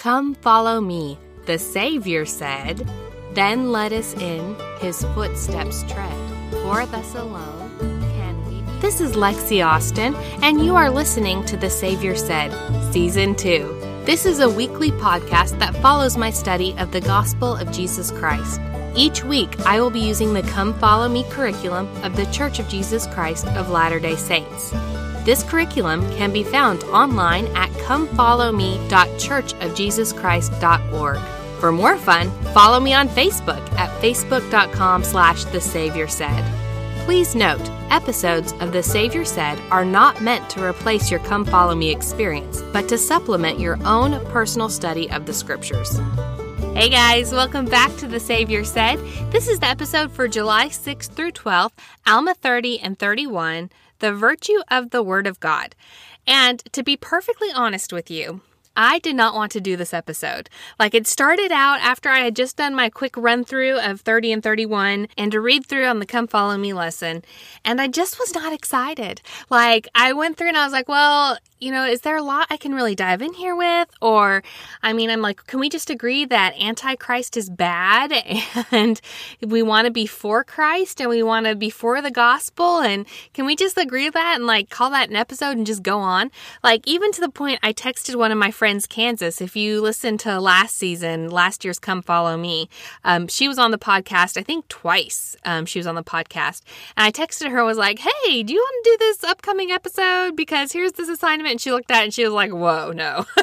Come follow me, the Savior said. Then let us in his footsteps tread. For thus alone can we. This is Lexi Austin, and you are listening to The Savior Said, Season 2. This is a weekly podcast that follows my study of the gospel of Jesus Christ. Each week, I will be using the Come Follow Me curriculum of the Church of Jesus Christ of Latter day Saints. This curriculum can be found online at comefollowme.churchofjesuschrist.org. For more fun, follow me on Facebook at facebook.com slash the Savior Said. Please note, episodes of The Savior Said are not meant to replace your Come Follow Me experience, but to supplement your own personal study of the Scriptures. Hey guys, welcome back to The Savior Said. This is the episode for July 6th through 12th, Alma 30 and 31, The Virtue of the Word of God. And to be perfectly honest with you, I did not want to do this episode. Like, it started out after I had just done my quick run through of 30 and 31 and to read through on the Come Follow Me lesson, and I just was not excited. Like, I went through and I was like, well, you know, is there a lot I can really dive in here with? Or, I mean, I'm like, can we just agree that Antichrist is bad and we want to be for Christ and we want to be for the gospel? And can we just agree that and like call that an episode and just go on? Like, even to the point I texted one of my friends, Kansas. If you listen to last season, last year's Come Follow Me, um, she was on the podcast, I think twice. Um, she was on the podcast. And I texted her, was like, hey, do you want to do this upcoming episode? Because here's this assignment and she looked at it and she was like, "Whoa, no."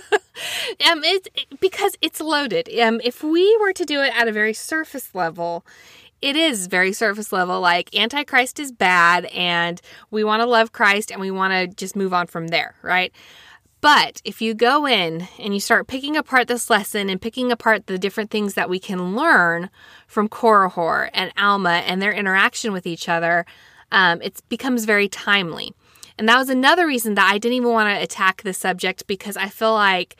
um, it's because it's loaded. Um, if we were to do it at a very surface level, it is very surface level. Like Antichrist is bad, and we want to love Christ, and we want to just move on from there, right? But if you go in and you start picking apart this lesson and picking apart the different things that we can learn from Korihor and Alma and their interaction with each other, um, it becomes very timely. And that was another reason that I didn't even want to attack the subject because I feel like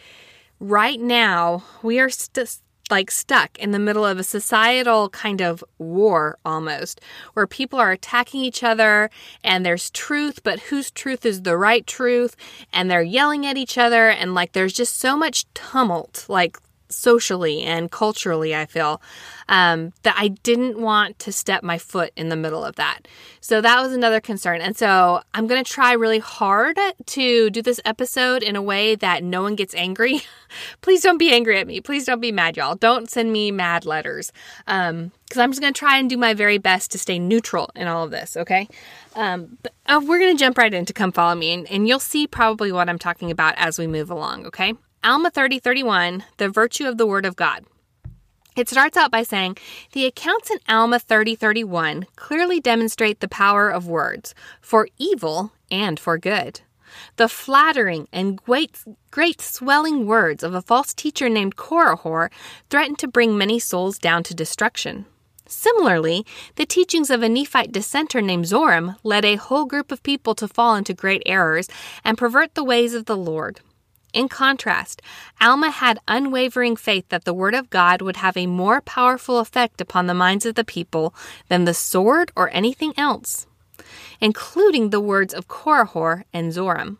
right now we are st- like stuck in the middle of a societal kind of war almost, where people are attacking each other and there's truth, but whose truth is the right truth? And they're yelling at each other and like there's just so much tumult, like socially and culturally, I feel, um, that I didn't want to step my foot in the middle of that. So that was another concern. And so I'm going to try really hard to do this episode in a way that no one gets angry. Please don't be angry at me. Please don't be mad, y'all. Don't send me mad letters. Um, because I'm just going to try and do my very best to stay neutral in all of this, okay? Um, but, uh, we're going to jump right into Come Follow Me, and, and you'll see probably what I'm talking about as we move along, okay? Alma 3031, the virtue of the Word of God. It starts out by saying the accounts in Alma 3031 clearly demonstrate the power of words for evil and for good. The flattering and great, great swelling words of a false teacher named Korihor threatened to bring many souls down to destruction. Similarly, the teachings of a Nephite dissenter named Zoram led a whole group of people to fall into great errors and pervert the ways of the Lord. In contrast, Alma had unwavering faith that the Word of God would have a more powerful effect upon the minds of the people than the sword or anything else, including the words of Korihor and Zoram.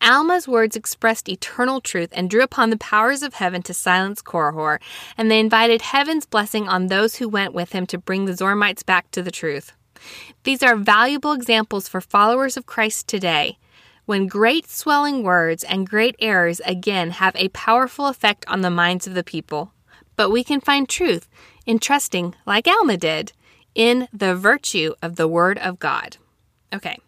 Alma's words expressed eternal truth and drew upon the powers of heaven to silence Korihor, and they invited heaven's blessing on those who went with him to bring the Zoramites back to the truth. These are valuable examples for followers of Christ today when great swelling words and great errors again have a powerful effect on the minds of the people. But we can find truth in trusting, like Alma did, in the virtue of the Word of God. Okay.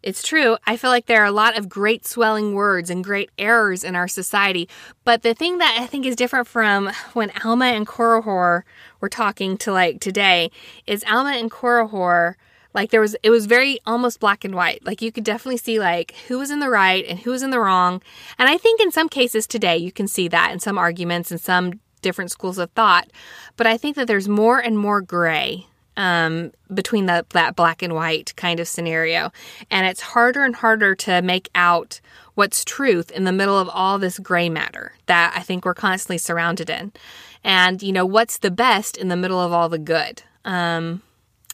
It's true. I feel like there are a lot of great swelling words and great errors in our society. But the thing that I think is different from when Alma and Korihor were talking to like today is Alma and Korihor like there was it was very almost black and white. Like you could definitely see like who was in the right and who was in the wrong. And I think in some cases today you can see that in some arguments and some different schools of thought. But I think that there's more and more gray um, between the, that black and white kind of scenario. And it's harder and harder to make out what's truth in the middle of all this gray matter that I think we're constantly surrounded in. And, you know, what's the best in the middle of all the good. Um,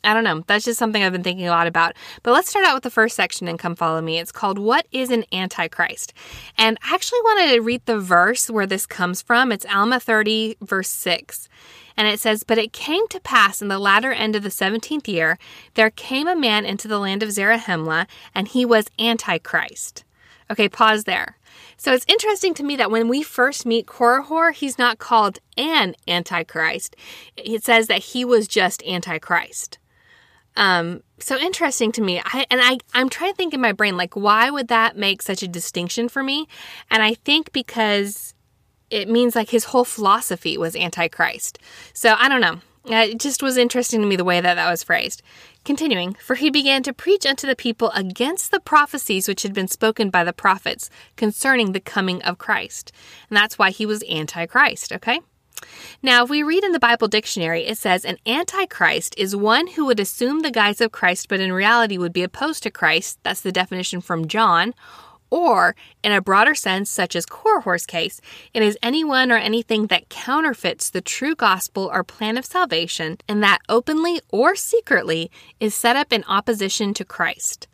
I don't know. That's just something I've been thinking a lot about. But let's start out with the first section and come follow me. It's called What is an Antichrist? And I actually wanted to read the verse where this comes from. It's Alma 30, verse 6. And it says, But it came to pass in the latter end of the seventeenth year, there came a man into the land of Zarahemla, and he was Antichrist. Okay, pause there. So it's interesting to me that when we first meet Korihor, he's not called an Antichrist. It says that he was just Antichrist. Um, so interesting to me. I, and I, I'm trying to think in my brain, like, why would that make such a distinction for me? And I think because it means like his whole philosophy was Antichrist. So I don't know. It just was interesting to me the way that that was phrased. Continuing, for he began to preach unto the people against the prophecies which had been spoken by the prophets concerning the coming of Christ. And that's why he was Antichrist, okay? Now, if we read in the Bible dictionary, it says an antichrist is one who would assume the guise of Christ but in reality would be opposed to Christ. That's the definition from John. Or, in a broader sense, such as Korihor's case, it is anyone or anything that counterfeits the true gospel or plan of salvation and that openly or secretly is set up in opposition to Christ.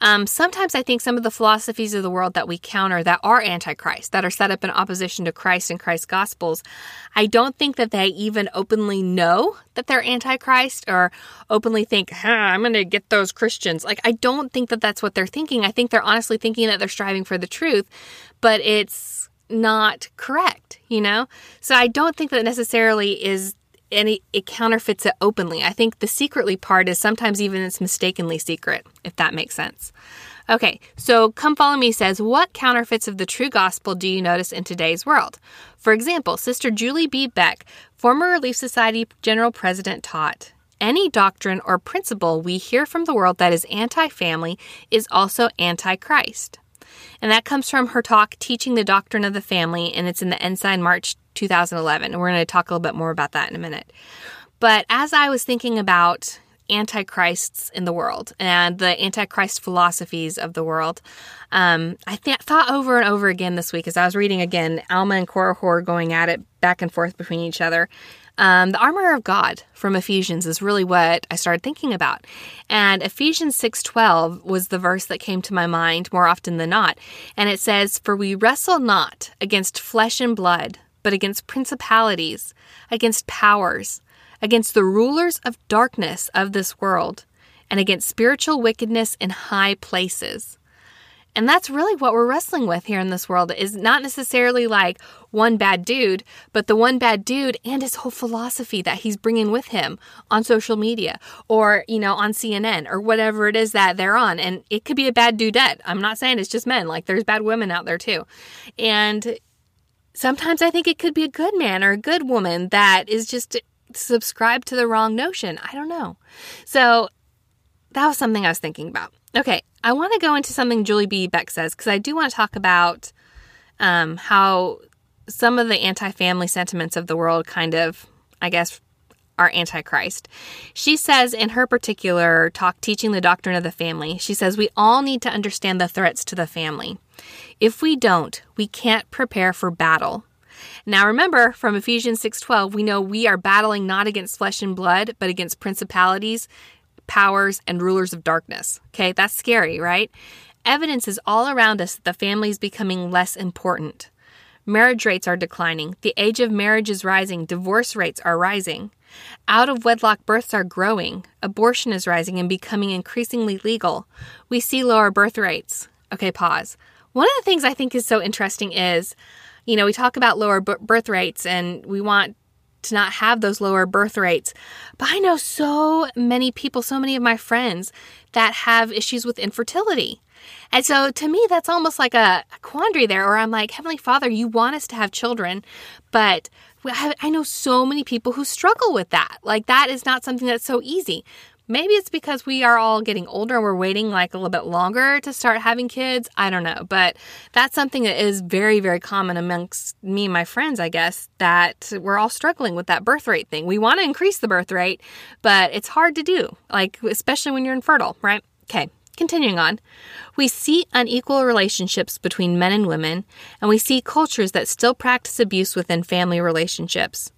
Um, sometimes I think some of the philosophies of the world that we counter that are antichrist, that are set up in opposition to Christ and Christ's gospels, I don't think that they even openly know that they're antichrist or openly think, huh, I'm going to get those Christians. Like, I don't think that that's what they're thinking. I think they're honestly thinking that they're striving for the truth, but it's not correct, you know? So I don't think that necessarily is and it, it, counterfeits it openly. I think the secretly part is sometimes even it's mistakenly secret, if that makes sense. Okay, so Come Follow Me says, What counterfeits of the true gospel do you notice in today's world? For example, Sister Julie B. Beck, former Relief Society General President, taught. Any doctrine or principle we hear from the world that is anti family is also anti Christ. And that comes from her talk, Teaching the Doctrine of the Family, and it's in the Ensign March 2011. And we're going to talk a little bit more about that in a minute. But as I was thinking about antichrists in the world and the antichrist philosophies of the world, um, I th- thought over and over again this week as I was reading again Alma and Korihor going at it back and forth between each other. Um, the armor of God from Ephesians is really what I started thinking about. And Ephesians 6:12 was the verse that came to my mind more often than not. And it says, "For we wrestle not against flesh and blood, but against principalities, against powers, against the rulers of darkness of this world, and against spiritual wickedness in high places." And that's really what we're wrestling with here in this world is not necessarily like one bad dude, but the one bad dude and his whole philosophy that he's bringing with him on social media or, you know, on CNN or whatever it is that they're on. And it could be a bad dudette. I'm not saying it's just men, like there's bad women out there too. And sometimes I think it could be a good man or a good woman that is just subscribed to the wrong notion. I don't know. So that was something I was thinking about. Okay, I want to go into something Julie B. Beck says because I do want to talk about um, how some of the anti family sentiments of the world kind of, I guess, are antichrist. She says in her particular talk, Teaching the Doctrine of the Family, she says, We all need to understand the threats to the family. If we don't, we can't prepare for battle. Now remember from Ephesians 6:12 we know we are battling not against flesh and blood but against principalities, powers, and rulers of darkness. Okay, that's scary, right? Evidence is all around us that the family is becoming less important. Marriage rates are declining. The age of marriage is rising. Divorce rates are rising. Out of wedlock births are growing. Abortion is rising and becoming increasingly legal. We see lower birth rates. Okay, pause. One of the things I think is so interesting is, you know, we talk about lower birth rates and we want to not have those lower birth rates. But I know so many people, so many of my friends that have issues with infertility. And so to me, that's almost like a, quandary there, where I'm like, Heavenly Father, you want us to have children, but I know so many people who struggle with that. Like, that is not something that's so easy. Maybe it's because we are all getting older and we're waiting like a little bit longer to start having kids. I don't know. But that's something that is very, very common amongst me and my friends, I guess, that we're all struggling with that birth rate thing. We want to increase the birth rate, but it's hard to do, like, especially when you're infertile, right? Okay. Continuing on, we see unequal relationships between men and women, and we see cultures that still practice abuse within family relationships.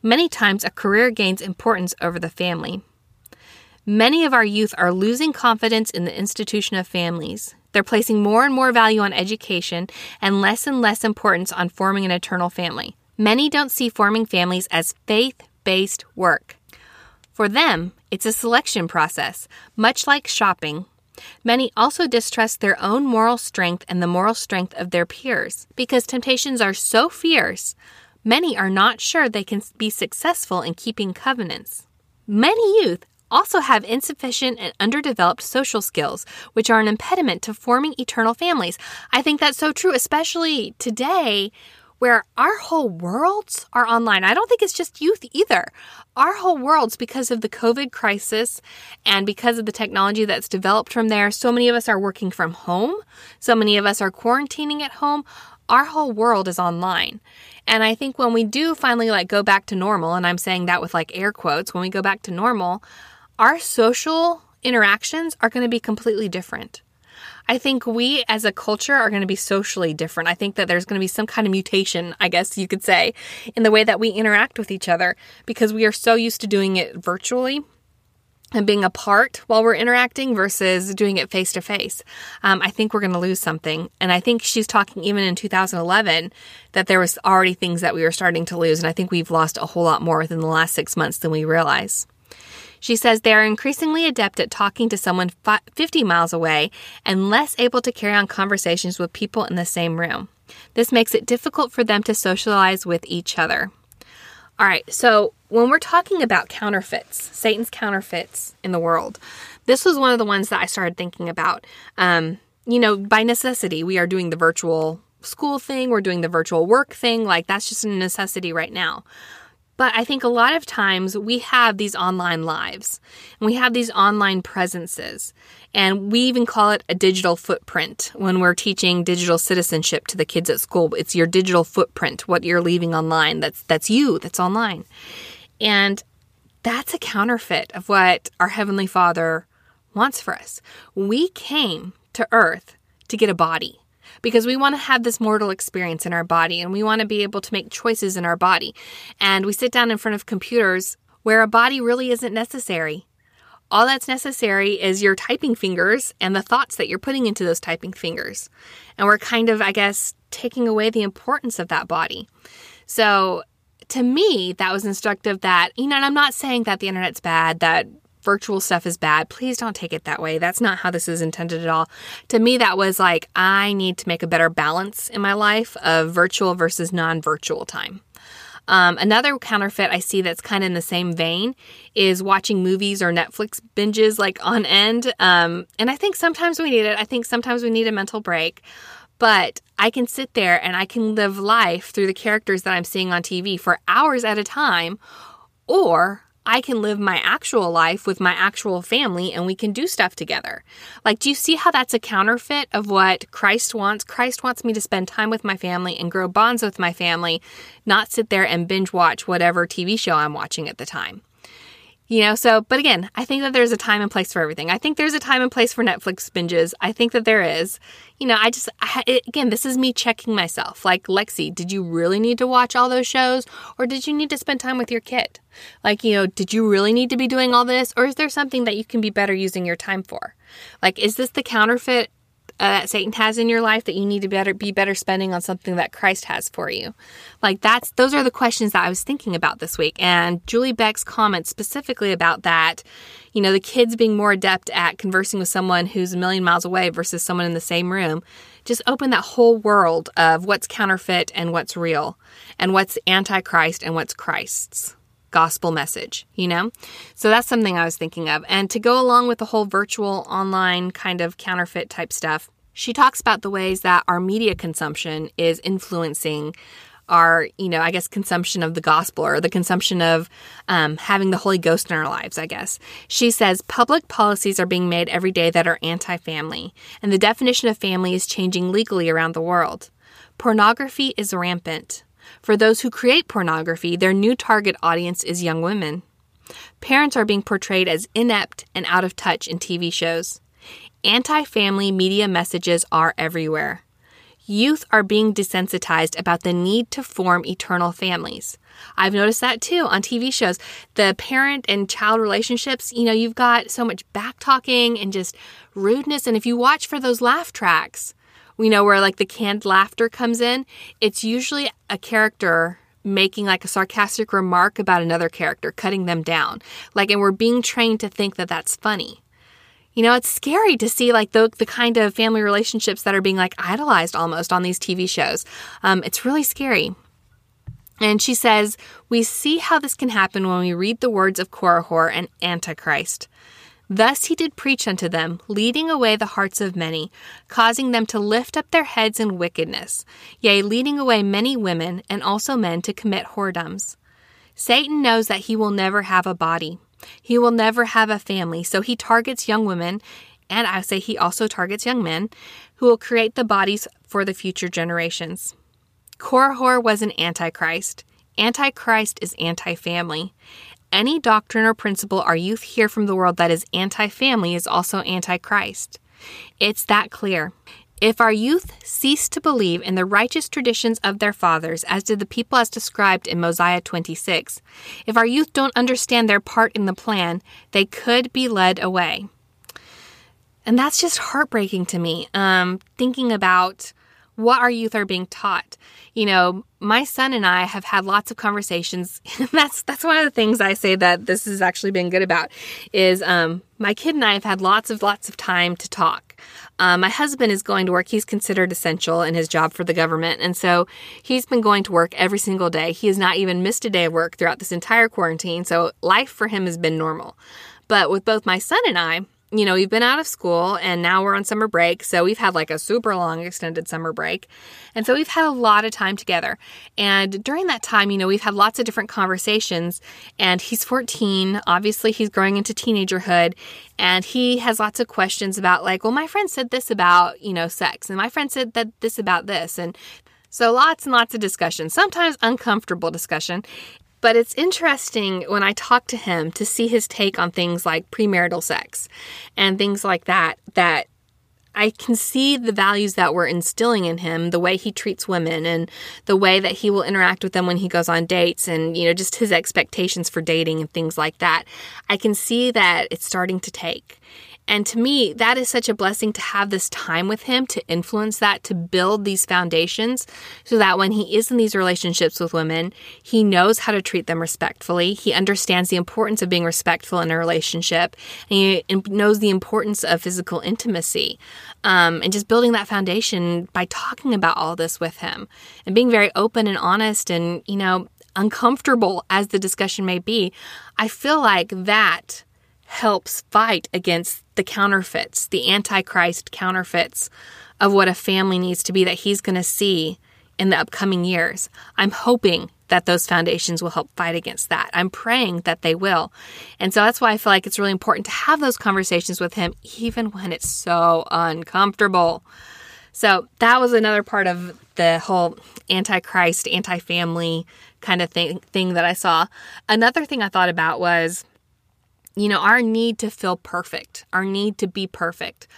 Many times, a career gains importance over the family. Many of our youth are losing confidence in the institution of families. They're placing more and more value on education and less and less importance on forming an eternal family. Many don't see forming families as faith based work. For them, it's a selection process, much like shopping. Many also distrust their own moral strength and the moral strength of their peers. Because temptations are so fierce, many are not sure they can be successful in keeping covenants. Many youth also have insufficient and underdeveloped social skills, which are an impediment to forming eternal families. I think that's so true, especially today where our whole worlds are online. I don't think it's just youth either. Our whole worlds, because of the COVID crisis and because of the technology that's developed from there, so many of us are working from home. So many of us are quarantining at home. Our whole world is online. And I think when we do finally like go back to normal, and I'm saying that with like air quotes, when we go back to normal, our social interactions are going to be completely different. I think we as a culture are going to be socially different. I think that there's going to be some kind of mutation, I guess you could say, in the way that we interact with each other because we are so used to doing it virtually and being apart while we're interacting versus doing it face to face. I think we're going to lose something. And I think she's talking even in 2011 that there was already things that we were starting to lose. And I think we've lost a whole lot more within the last six months than we realize. She says they are increasingly adept at talking to someone 50 miles away and less able to carry on conversations with people in the same room. This makes it difficult for them to socialize with each other. All right, so when we're talking about counterfeits, Satan's counterfeits in the world, this was one of the ones that I started thinking about. Um, you know, by necessity, we are doing the virtual school thing, we're doing the virtual work thing. Like, that's just a necessity right now. But I think a lot of times we have these online lives and we have these online presences. And we even call it a digital footprint when we're teaching digital citizenship to the kids at school. It's your digital footprint, what you're leaving online. That's that's you, that's online. And that's a counterfeit of what our Heavenly Father wants for us. We came to earth to get a body because we want to have this mortal experience in our body and we want to be able to make choices in our body. And we sit down in front of computers where a body really isn't necessary. All that's necessary is your typing fingers and the thoughts that you're putting into those typing fingers. And we're kind of, I guess, taking away the importance of that body. So, to me, that was instructive that, you know, and I'm not saying that the internet's bad, that virtual stuff is bad. Please don't take it that way. That's not how this is intended at all. To me, that was like, I need to make a better balance in my life of virtual versus non virtual time. Um, another counterfeit I see that's kind of in the same vein is watching movies or Netflix binges like on end. Um, and I think sometimes we need it. I think sometimes we need a mental break. But I can sit there and I can live life through the characters that I'm seeing on TV for hours at a time. Or I can live my actual life with my actual family and we can do stuff together. Like, do you see how that's a counterfeit of what Christ wants? Christ wants me to spend time with my family and grow bonds with my family, not sit there and binge watch whatever TV show I'm watching at the time. You know, so, but again, I think that there's a time and place for everything. I think there's a time and place for Netflix binges. I think that there is. You know, I just, I, again, this is me checking myself. Like, Lexi, did you really need to watch all those shows or did you need to spend time with your kid? Like, you know, did you really need to be doing all this or is there something that you can be better using your time for? Like, is this the counterfeit uh, that Satan has in your life that you need to better be better spending on something that Christ has for you? Like that's those are the questions that I was thinking about this week. And Julie Beck's comments specifically about that, you know, the kids being more adept at conversing with someone who's a million miles away versus someone in the same room, just open that whole world of what's counterfeit and what's real, and what's antichrist and what's Christ's gospel message, you know? So that's something I was thinking of. And to go along with the whole virtual online kind of counterfeit type stuff, she talks about the ways that our media consumption is influencing our, you know, I guess consumption of the gospel or the consumption of um, having the Holy Ghost in our lives, I guess. She says public policies are being made every day that are anti family, and the definition of family is changing legally around the world. Pornography is rampant. For those who create pornography, their new target audience is young women. Parents are being portrayed as inept and out of touch in TV shows. Anti family media messages are everywhere. Youth are being desensitized about the need to form eternal families. I've noticed that too on TV shows. The parent and child relationships, you know, you've got so much back talking and just rudeness. And if you watch for those laugh tracks, we know where like the canned laughter comes in, it's usually a character making like a sarcastic remark about another character, cutting them down. Like, and we're being trained to think that that's funny. You know, it's scary to see like the, the kind of family relationships that are being like idolized almost on these TV shows. Um, it's really scary. And she says, We see how this can happen when we read the words of Korihor and Antichrist. Thus he did preach unto them, leading away the hearts of many, causing them to lift up their heads in wickedness, yea, leading away many women and also men to commit whoredoms. Satan knows that he will never have a body. He will never have a family, so he targets young women, and I say he also targets young men, who will create the bodies for the future generations. Korihor was an antichrist. Antichrist is anti family. Any doctrine or principle our youth hear from the world that is anti family is also antichrist. It's that clear. If our youth cease to believe in the righteous traditions of their fathers, as did the people as described in Mosiah 26, if our youth don't understand their part in the plan, they could be led away. And that's just heartbreaking to me, um, thinking about what our youth are being taught. You know, my son and I have had lots of conversations. that's that's one of the things I say that this has actually been good about is um, my kid and I have had lots of lots of time to talk. Um, my husband is going to work. He's considered essential in his job for the government, and so he's been going to work every single day. He has not even missed a day of work throughout this entire quarantine. So life for him has been normal. But with both my son and I, you know, we've been out of school and now we're on summer break. So we've had like a super long extended summer break. And so we've had a lot of time together. And during that time, you know, we've had lots of different conversations. And he's 14. Obviously, he's growing into teenagerhood. And he has lots of questions about, like, well, my friend said this about, you know, sex. And my friend said that this about this. And so lots and lots of discussion, sometimes uncomfortable discussion. But it's interesting when I talk to him to see his take on things like premarital sex and things like that, that I can see the values that we're instilling in him, the way he treats women and the way that he will interact with them when he goes on dates and, you know, just his expectations for dating and things like that. I can see that it's starting to take. And to me, that is such a blessing to have this time with him to influence that, to build these foundations so that when he is in these relationships with women, he knows how to treat them respectfully. He understands the importance of being respectful in a relationship and he knows the importance of physical intimacy. Um, and just building that foundation by talking about all this with him and being very open and honest and, you know, uncomfortable as the discussion may be. I feel like that helps fight against the counterfeits, the antichrist counterfeits of what a family needs to be that he's going to see in the upcoming years. I'm hoping that those foundations will help fight against that. I'm praying that they will. And so that's why I feel like it's really important to have those conversations with him, even when it's so uncomfortable. So that was another part of the whole antichrist, anti family kind of thing, thing that I saw. Another thing I thought about was you know, our need to feel perfect, our need to be perfect.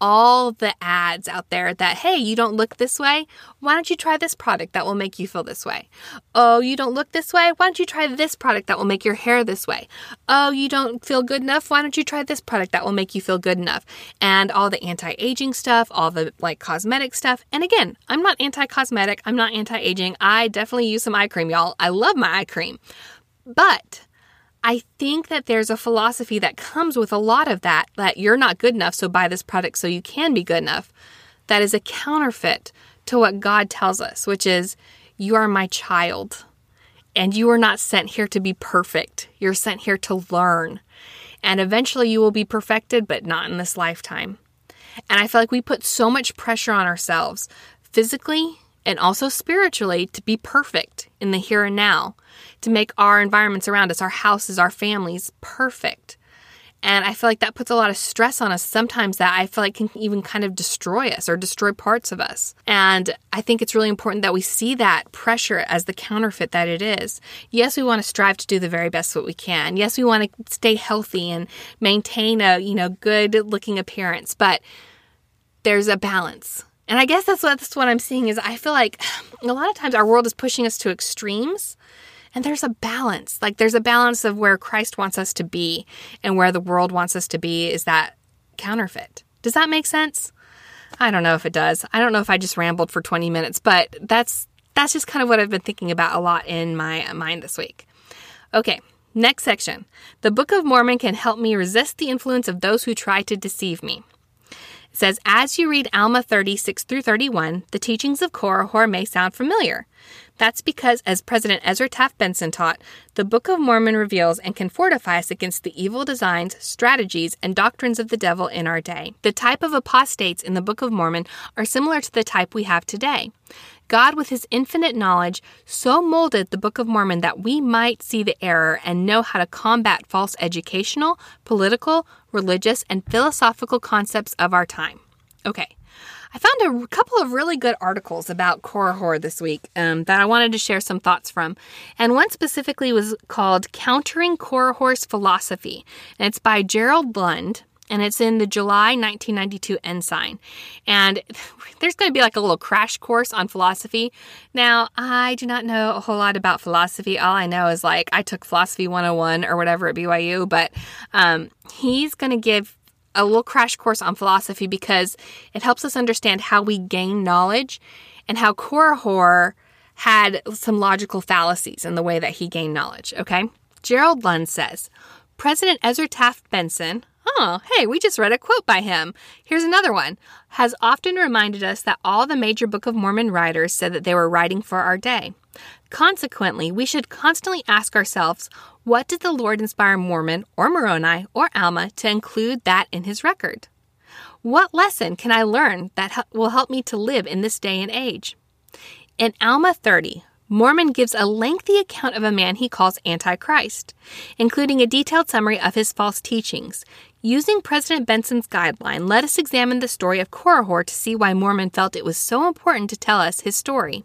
All the ads out there that, hey, you don't look this way? Why don't you try this product that will make you feel this way? Oh, you don't look this way? Why don't you try this product that will make your hair this way? Oh, you don't feel good enough? Why don't you try this product that will make you feel good enough? And all the anti aging stuff, all the like cosmetic stuff. And again, I'm not anti cosmetic, I'm not anti aging. I definitely use some eye cream, y'all. I love my eye cream. But I think that there's a philosophy that comes with a lot of that, that you're not good enough, so buy this product so you can be good enough. That is a counterfeit to what God tells us, which is, you are my child. And you are not sent here to be perfect. You're sent here to learn. And eventually you will be perfected, but not in this lifetime. And I feel like we put so much pressure on ourselves physically and also spiritually to be perfect in the here and now, to make our environments around us, our houses, our families perfect. And I feel like that puts a lot of stress on us sometimes that I feel like can even kind of destroy us or destroy parts of us. And I think it's really important that we see that pressure as the counterfeit that it is. Yes, we want to strive to do the very best that we can. Yes, we want to stay healthy and maintain a, you know, good looking appearance, but there's a balance And I guess that's what that's what I'm seeing is I feel like a lot of times our world is pushing us to extremes and there's a balance. Like there's a balance of where Christ wants us to be and where the world wants us to be is that counterfeit. Does that make sense? I don't know if it does. I don't know if I just rambled for 20 minutes, but that's that's just kind of what I've been thinking about a lot in my mind this week. Okay, next section. The Book of Mormon can help me resist the influence of those who try to deceive me. Says, as you read Alma 36 through 31, the teachings of Korihor may sound familiar. That's because, as President Ezra Taft Benson taught, the Book of Mormon reveals and can fortify us against the evil designs, strategies, and doctrines of the devil in our day. The type of apostates in the Book of Mormon are similar to the type we have today. God, with his infinite knowledge, so molded the Book of Mormon that we might see the error and know how to combat false educational, political, religious, and philosophical concepts of our time. Okay, I found a couple of really good articles about Korihor this week um, that I wanted to share some thoughts from. And one specifically was called Countering Korihor's Philosophy. And it's by Gerald Lund. And it's in the July 1992 Ensign. And there's going to be like a little crash course on philosophy. Now, I do not know a whole lot about philosophy. All I know is like I took Philosophy 101 or whatever at BYU, but um, he's going to give a little crash course on philosophy because it helps us understand how we gain knowledge and how Korihor had some logical fallacies in the way that he gained knowledge. Okay. Gerald Lund says President Ezra Taft Benson, oh, hey, we just read a quote by him. Here's another one, has often reminded us that all the major Book of Mormon writers said that they were writing for our day. Consequently, we should constantly ask ourselves what did the Lord inspire Mormon or Moroni or Alma to include that in his record? What lesson can I learn that will help me to live in this day and age? In Alma 30, Mormon gives a lengthy account of a man he calls Antichrist, including a detailed summary of his false teachings. Using President Benson's guideline, let us examine the story of Korihor to see why Mormon felt it was so important to tell us his story.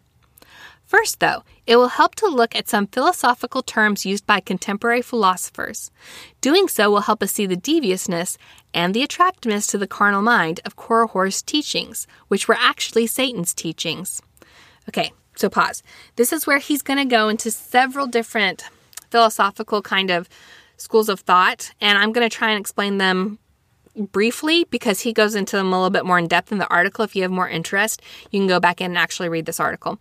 First, though, it will help to look at some philosophical terms used by contemporary philosophers. Doing so will help us see the deviousness and the attractiveness to the carnal mind of Korihor's teachings, which were actually Satan's teachings. Okay, so pause. This is where he's going to go into several different philosophical kind of schools of thought, and I'm going to try and explain them briefly because he goes into them a little bit more in depth in the article. If you have more interest, you can go back in and actually read this article.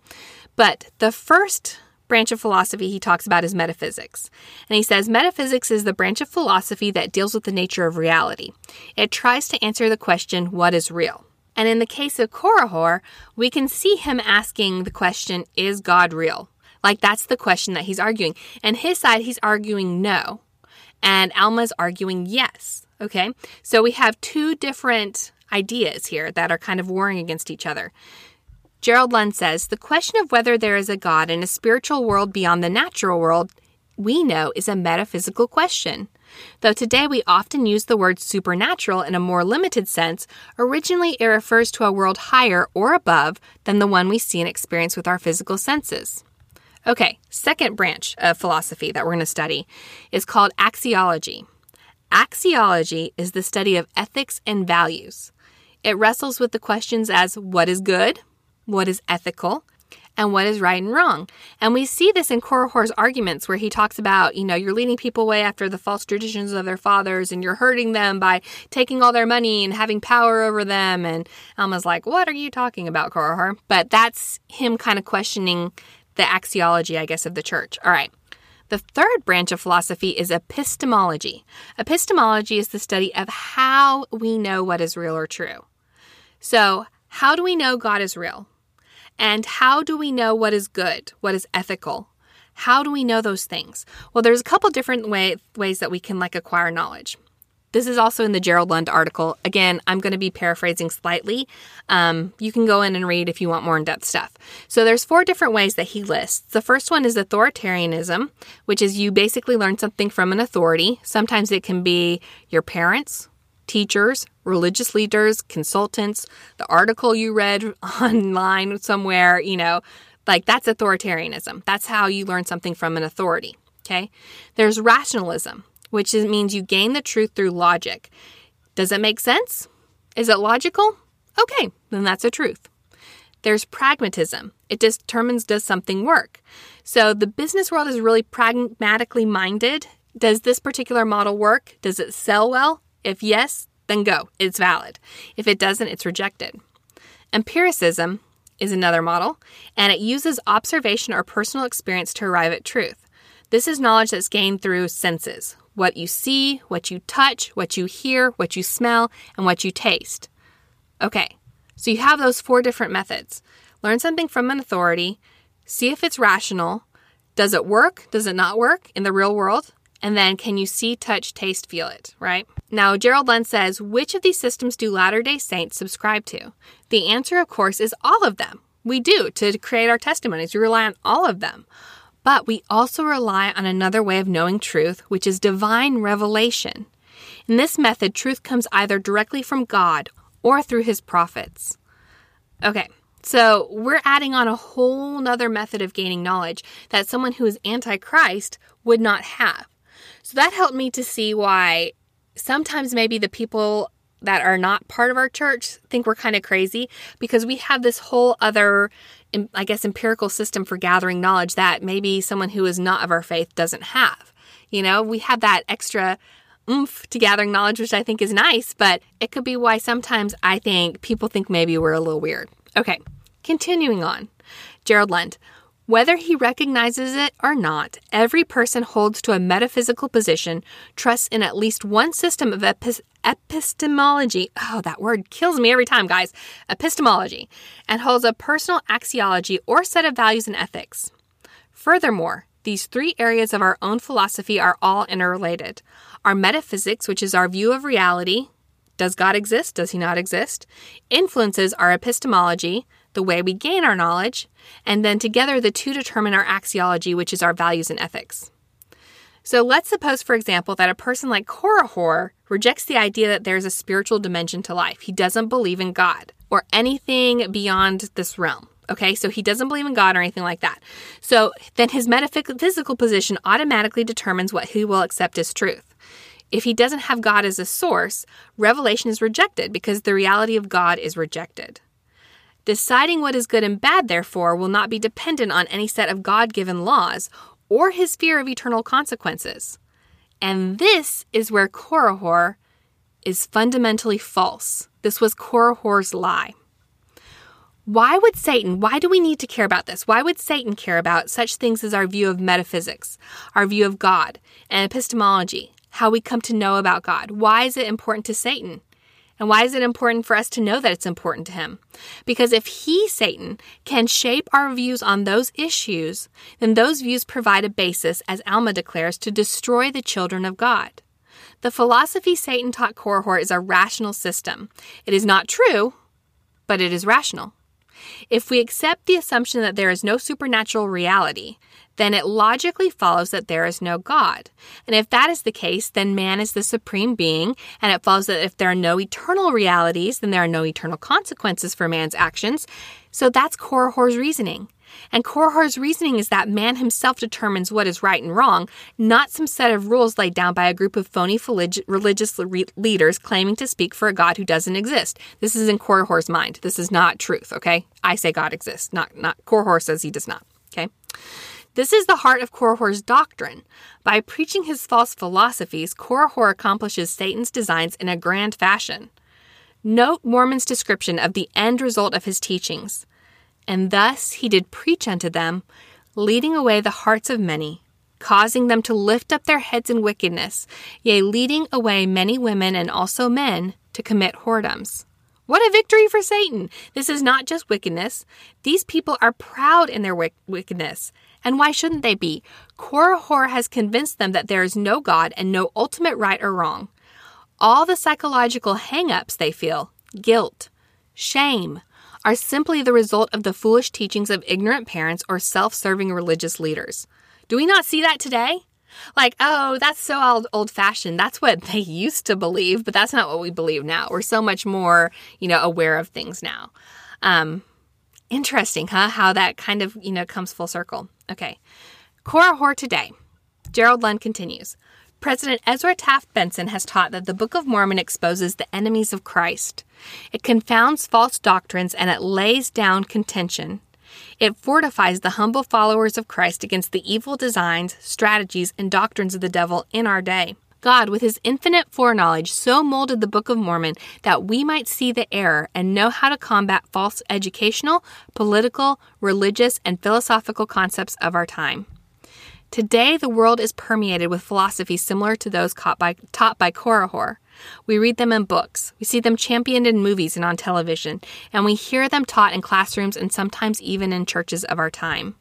But the first branch of philosophy he talks about is metaphysics. And he says metaphysics is the branch of philosophy that deals with the nature of reality. It tries to answer the question, what is real? And in the case of Korihor, we can see him asking the question, is God real? Like that's the question that he's arguing. And his side, he's arguing no. And Alma's arguing yes. Okay. So we have two different ideas here that are kind of warring against each other. Gerald Lund says the question of whether there is a God in a spiritual world beyond the natural world we know is a metaphysical question. Though today we often use the word supernatural in a more limited sense, originally it refers to a world higher or above than the one we see and experience with our physical senses. Okay, second branch of philosophy that we're going to study is called axiology. Axiology is the study of ethics and values. It wrestles with the questions as what is good, what is ethical, and what is right and wrong. And we see this in Korihor's arguments where he talks about, you know, you're leading people away after the false traditions of their fathers and you're hurting them by taking all their money and having power over them. And Alma's like, what are you talking about, Korihor? But that's him kind of questioning the axiology, I guess, of the church. All right. The third branch of philosophy is epistemology. Epistemology is the study of how we know what is real or true. So, how do we know God is real? And how do we know what is good, what is ethical? How do we know those things? Well, there's a couple different way, ways that we can like acquire knowledge. This is also in the Gerald Lund article. Again, I'm going to be paraphrasing slightly. Um, you can go in and read if you want more in-depth stuff. So there's four different ways that he lists. The first one is authoritarianism, which is you basically learn something from an authority. Sometimes it can be your parents, teachers, religious leaders, consultants, the article you read online somewhere, you know, like that's authoritarianism. That's how you learn something from an authority. Okay. There's rationalism, which means you gain the truth through logic. Does it make sense? Is it logical? Okay, then that's a truth. There's pragmatism. It determines does something work. So the business world is really pragmatically minded. Does this particular model work? Does it sell well? If yes, then go. It's valid. If it doesn't, it's rejected. Empiricism is another model, and it uses observation or personal experience to arrive at truth. This is knowledge that's gained through senses what you see, what you touch, what you hear, what you smell, and what you taste. Okay, so you have those four different methods. Learn something from an authority, see if it's rational. Does it work? Does it not work in the real world? And then can you see, touch, taste, feel it, right? Now, Gerald Lund says, which of these systems do Latter day Saints subscribe to? The answer, of course, is all of them. We do to create our testimonies. We rely on all of them. But we also rely on another way of knowing truth, which is divine revelation. In this method, truth comes either directly from God or through his prophets. Okay, so we're adding on a whole nother method of gaining knowledge that someone who is antichrist would not have. So that helped me to see why sometimes maybe the people that are not part of our church think we're kind of crazy because we have this whole other I guess, empirical system for gathering knowledge that maybe someone who is not of our faith doesn't have. You know, we have that extra oomph to gathering knowledge, which I think is nice, but it could be why sometimes I think people think maybe we're a little weird. Okay, continuing on. Gerald Lund. Whether he recognizes it or not, every person holds to a metaphysical position, trusts in at least one system of epistemology. Oh, that word kills me every time, guys. Epistemology, and holds a personal axiology or set of values and ethics. Furthermore, these three areas of our own philosophy are all interrelated. Our metaphysics, which is our view of reality, does God exist? Does he not exist? Influences our epistemology, the way we gain our knowledge, and then together the two determine our axiology, which is our values and ethics. So let's suppose, for example, that a person like Korihor rejects the idea that there's a spiritual dimension to life. He doesn't believe in God or anything beyond this realm. Okay, so he doesn't believe in God or anything like that. So then his metaphysical position automatically determines what he will accept as truth. If he doesn't have God as a source, revelation is rejected because the reality of God is rejected. Deciding what is good and bad, therefore, will not be dependent on any set of God given laws or his fear of eternal consequences. And this is where Korihor is fundamentally false. This was Korihor's lie. Why would Satan, why do we need to care about this? Why would Satan care about such things as our view of metaphysics, our view of God, and epistemology, how we come to know about God? Why is it important to Satan? And why is it important for us to know that it's important to him? Because if he, Satan, can shape our views on those issues, then those views provide a basis, as Alma declares, to destroy the children of God. The philosophy Satan taught Korihor is a rational system. It is not true, but it is rational. If we accept the assumption that there is no supernatural reality, then it logically follows that there is no God. And if that is the case, then man is the supreme being, and it follows that if there are no eternal realities, then there are no eternal consequences for man's actions. So that's Korihor's reasoning. And Korihor's reasoning is that man himself determines what is right and wrong, not some set of rules laid down by a group of phony religious leaders claiming to speak for a God who doesn't exist. This is in Korihor's mind. This is not truth, okay? I say God exists, not, not Korihor says he does not, okay? This is the heart of Korihor's doctrine. By preaching his false philosophies, Korihor accomplishes Satan's designs in a grand fashion. Note Mormon's description of the end result of his teachings. And thus he did preach unto them, leading away the hearts of many, causing them to lift up their heads in wickedness, yea, leading away many women and also men to commit whoredoms. What a victory for Satan! This is not just wickedness. These people are proud in their wickedness. And why shouldn't they be? Korihor has convinced them that there is no God and no ultimate right or wrong. All the psychological hang ups they feel, guilt, shame, are simply the result of the foolish teachings of ignorant parents or self serving religious leaders. Do we not see that today? Like, oh, that's so old fashioned. That's what they used to believe, but that's not what we believe now. We're so much more, you know, aware of things now. Um, interesting, huh? How that kind of, you know, comes full circle. Okay. Korihor today. Gerald Lund continues. President Ezra Taft Benson has taught that the Book of Mormon exposes the enemies of Christ. It confounds false doctrines and it lays down contention. It fortifies the humble followers of Christ against the evil designs, strategies, and doctrines of the devil in our day. God, with his infinite foreknowledge, so molded the Book of Mormon that we might see the error and know how to combat false educational, political, religious, and philosophical concepts of our time. Today, the world is permeated with philosophies similar to those by, taught by Korihor. We read them in books, we see them championed in movies and on television, and we hear them taught in classrooms and sometimes even in churches of our time.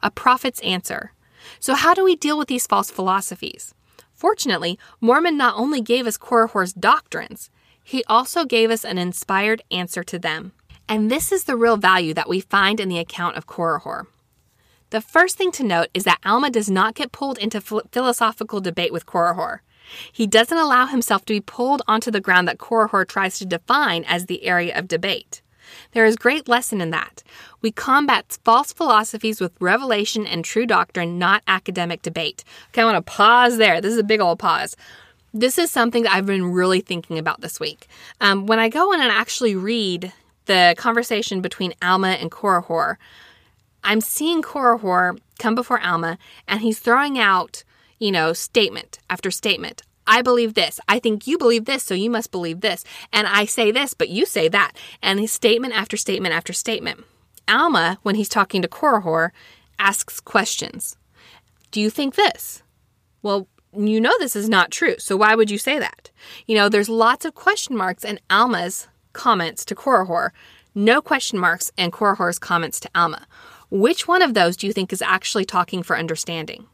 A prophet's answer. So, how do we deal with these false philosophies? Fortunately, Mormon not only gave us Korihor's doctrines, he also gave us an inspired answer to them. And this is the real value that we find in the account of Korihor. The first thing to note is that Alma does not get pulled into philosophical debate with Korihor. He doesn't allow himself to be pulled onto the ground that Korihor tries to define as the area of debate. There is great lesson in that. We combat false philosophies with revelation and true doctrine, not academic debate. Okay, I want to pause there. This is a big old pause. This is something that I've been really thinking about this week. Um, when I go in and actually read the conversation between Alma and Korihor, I'm seeing Korihor come before Alma and he's throwing out, you know, statement after statement. I believe this. I think you believe this, so you must believe this. And I say this, but you say that. And his statement after statement after statement. Alma, when he's talking to Korihor, asks questions. Do you think this? Well, you know this is not true, so why would you say that? You know, there's lots of question marks in Alma's comments to Korihor, no question marks in Korihor's comments to Alma. Which one of those do you think is actually talking for understanding?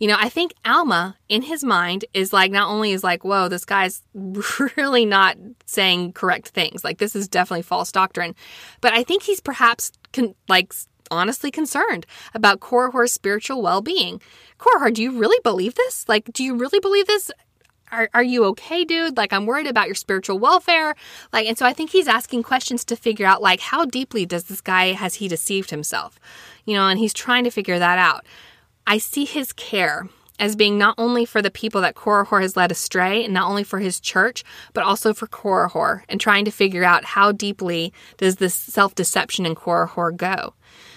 You know, I think Alma in his mind is like, not only is like, whoa, this guy's really not saying correct things. Like, this is definitely false doctrine. But I think he's perhaps con- like honestly concerned about Korihor's spiritual well being. Korihor, do you really believe this? Like, do you really believe this? are, are you okay, dude? Like, I'm worried about your spiritual welfare. Like, and so I think he's asking questions to figure out, like, how deeply does this guy, has he deceived himself? You know, and he's trying to figure that out. I see his care as being not only for the people that Korihor has led astray, and not only for his church, but also for Korihor, and trying to figure out how deeply does this self deception in Korihor go.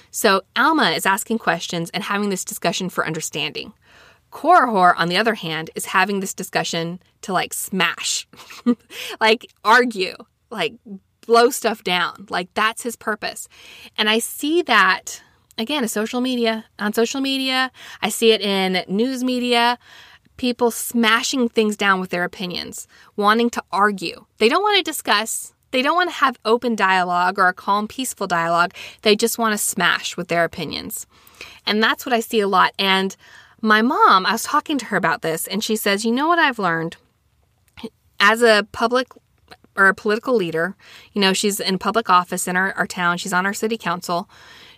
So Alma is asking questions and having this discussion for understanding. Korihor, on the other hand, is having this discussion to like smash, like argue, like blow stuff down. Like that's his purpose. And I see that again, in social media, on social media, I see it in news media, people smashing things down with their opinions, wanting to argue. They don't want to discuss, they don't want to have open dialogue or a calm, peaceful dialogue. They just want to smash with their opinions. And that's what I see a lot. And my mom, I was talking to her about this, and she says, You know what I've learned? As a public or a political leader, you know, she's in public office in our, our town, she's on our city council.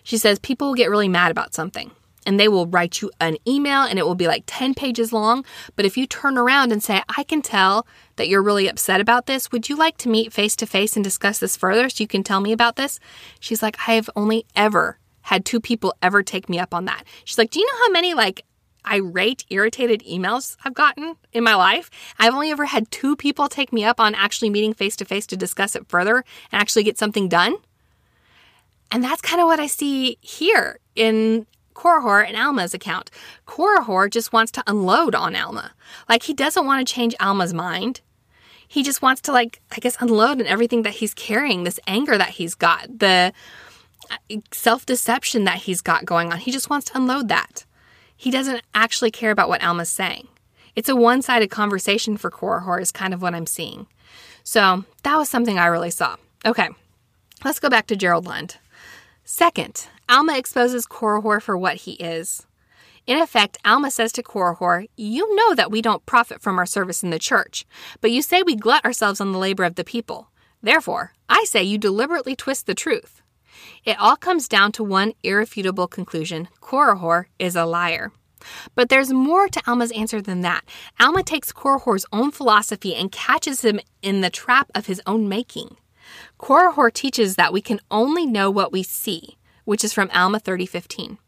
She says people will get really mad about something and they will write you an email and it will be like 10 pages long. But if you turn around and say, I can tell that you're really upset about this, would you like to meet face to face and discuss this further so you can tell me about this? She's like, I have only ever had two people ever take me up on that. She's like, Do you know how many like irate, irritated emails I've gotten in my life. I've only ever had two people take me up on actually meeting face to face to discuss it further and actually get something done. And that's kind of what I see here in Korihor and Alma's account. Korihor just wants to unload on Alma. Like he doesn't want to change Alma's mind. He just wants to like I guess unload in everything that he's carrying, this anger that he's got, the uh, self-deception that he's got going on. He just wants to unload that he doesn't actually care about what Alma's saying. It's a one sided conversation for Korihor, is kind of what I'm seeing. So that was something I really saw. Okay, let's go back to Gerald Lund. Second, Alma exposes Korihor for what he is. In effect, Alma says to Korihor, You know that we don't profit from our service in the church, but you say we glut ourselves on the labor of the people. Therefore, I say you deliberately twist the truth. It all comes down to one irrefutable conclusion Korihor is a liar. But there's more to Alma's answer than that. Alma takes Korihor's own philosophy and catches him in the trap of his own making. Korihor teaches that we can only know what we see, which is from Alma 30:15.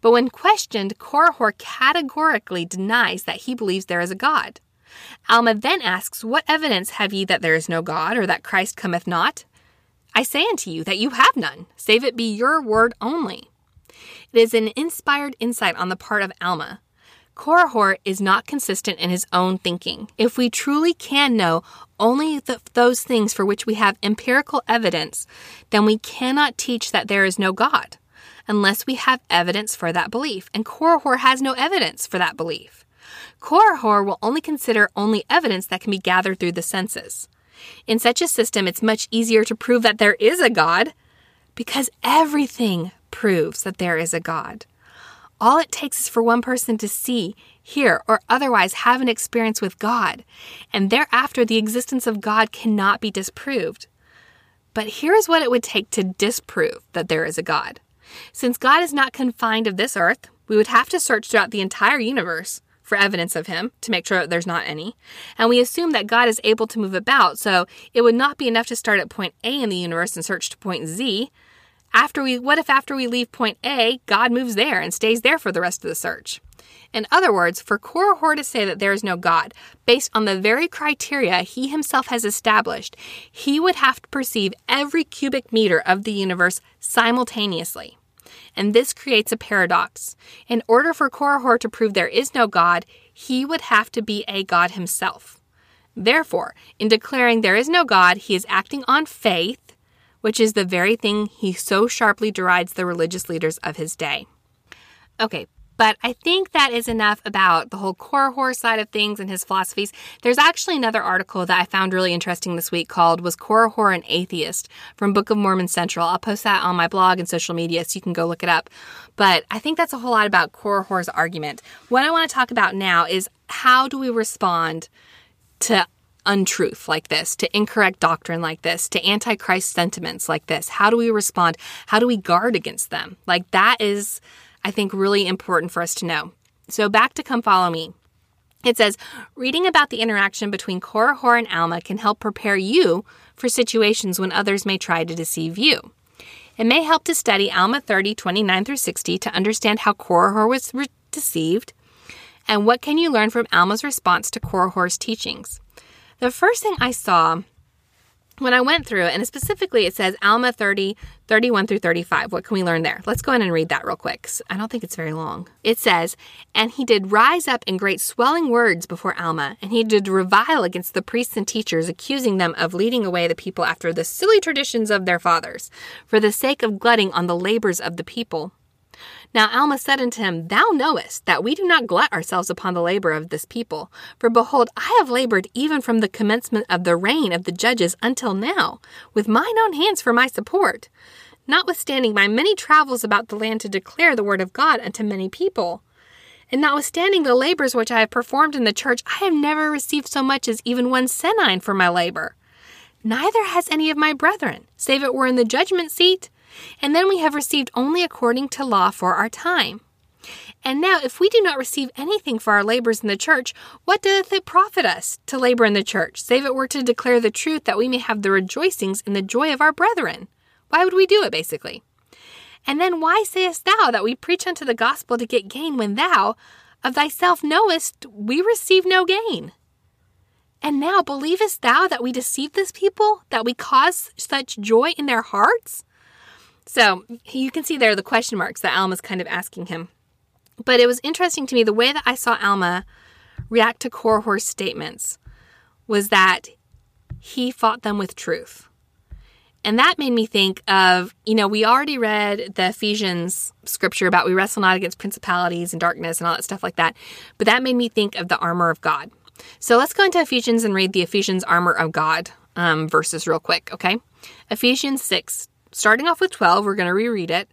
But when questioned, Korihor categorically denies that he believes there is a God. Alma then asks, What evidence have ye that there is no God, or that Christ cometh not? I say unto you that you have none, save it be your word only. It is an inspired insight on the part of Alma. Korihor is not consistent in his own thinking. If we truly can know only the, those things for which we have empirical evidence, then we cannot teach that there is no God unless we have evidence for that belief. And Korihor has no evidence for that belief. Korihor will only consider only evidence that can be gathered through the senses. In such a system, it's much easier to prove that there is a God because everything proves that there is a God. All it takes is for one person to see, hear, or otherwise have an experience with God, and thereafter the existence of God cannot be disproved. But here is what it would take to disprove that there is a God. Since God is not confined of this earth, we would have to search throughout the entire universe for evidence of him to make sure that there's not any. And we assume that God is able to move about, so it would not be enough to start at point A in the universe and search to point Z. After we what if after we leave point A, God moves there and stays there for the rest of the search? In other words, for Korihor to say that there is no God, based on the very criteria he himself has established, he would have to perceive every cubic meter of the universe simultaneously. And this creates a paradox. In order for Korihor to prove there is no God, he would have to be a God himself. Therefore, in declaring there is no God, he is acting on faith which is the very thing he so sharply derides the religious leaders of his day. Okay, but I think that is enough about the whole Korihor side of things and his philosophies. There's actually another article that I found really interesting this week called Was Korihor an Atheist from Book of Mormon Central. I'll post that on my blog and social media so you can go look it up. But I think that's a whole lot about Korihor's argument. What I want to talk about now is how do we respond to untruth like this, to incorrect doctrine like this, to antichrist sentiments like this? How do we respond? How do we guard against them? Like that is, I think, really important for us to know. So back to Come Follow Me. It says, reading about the interaction between Korihor and Alma can help prepare you for situations when others may try to deceive you. It may help to study Alma 30, 29 through 60 to understand how Korihor was re- deceived and what can you learn from Alma's response to Korihor's teachings. The first thing I saw when I went through, and specifically it says Alma 30, 31 through 35. What can we learn there? Let's go in and read that real quick. I don't think it's very long. It says, And he did rise up in great swelling words before Alma, and he did revile against the priests and teachers, accusing them of leading away the people after the silly traditions of their fathers, for the sake of glutting on the labors of the people. Now Alma said unto him, Thou knowest that we do not glut ourselves upon the labor of this people. For behold, I have labored even from the commencement of the reign of the judges until now, with mine own hands for my support, notwithstanding my many travels about the land to declare the word of God unto many people. And notwithstanding the labors which I have performed in the church, I have never received so much as even one senine for my labor. Neither has any of my brethren, save it were in the judgment seat and then we have received only according to law for our time. And now, if we do not receive anything for our labors in the church, what doth it profit us to labor in the church, save it were to declare the truth that we may have the rejoicings in the joy of our brethren? Why would we do it, basically? And then why sayest thou that we preach unto the gospel to get gain when thou, of thyself knowest, we receive no gain? And now believest thou that we deceive this people, that we cause such joy in their hearts? So you can see there the question marks that Alma's kind of asking him. But it was interesting to me the way that I saw Alma react to Korihor's statements was that he fought them with truth. And that made me think of, you know, we already read the Ephesians scripture about we wrestle not against principalities and darkness and all that stuff like that. But that made me think of the armor of God. So let's go into Ephesians and read the Ephesians armor of God um, verses real quick, okay? Ephesians 6, starting off with 12, we're going to reread it.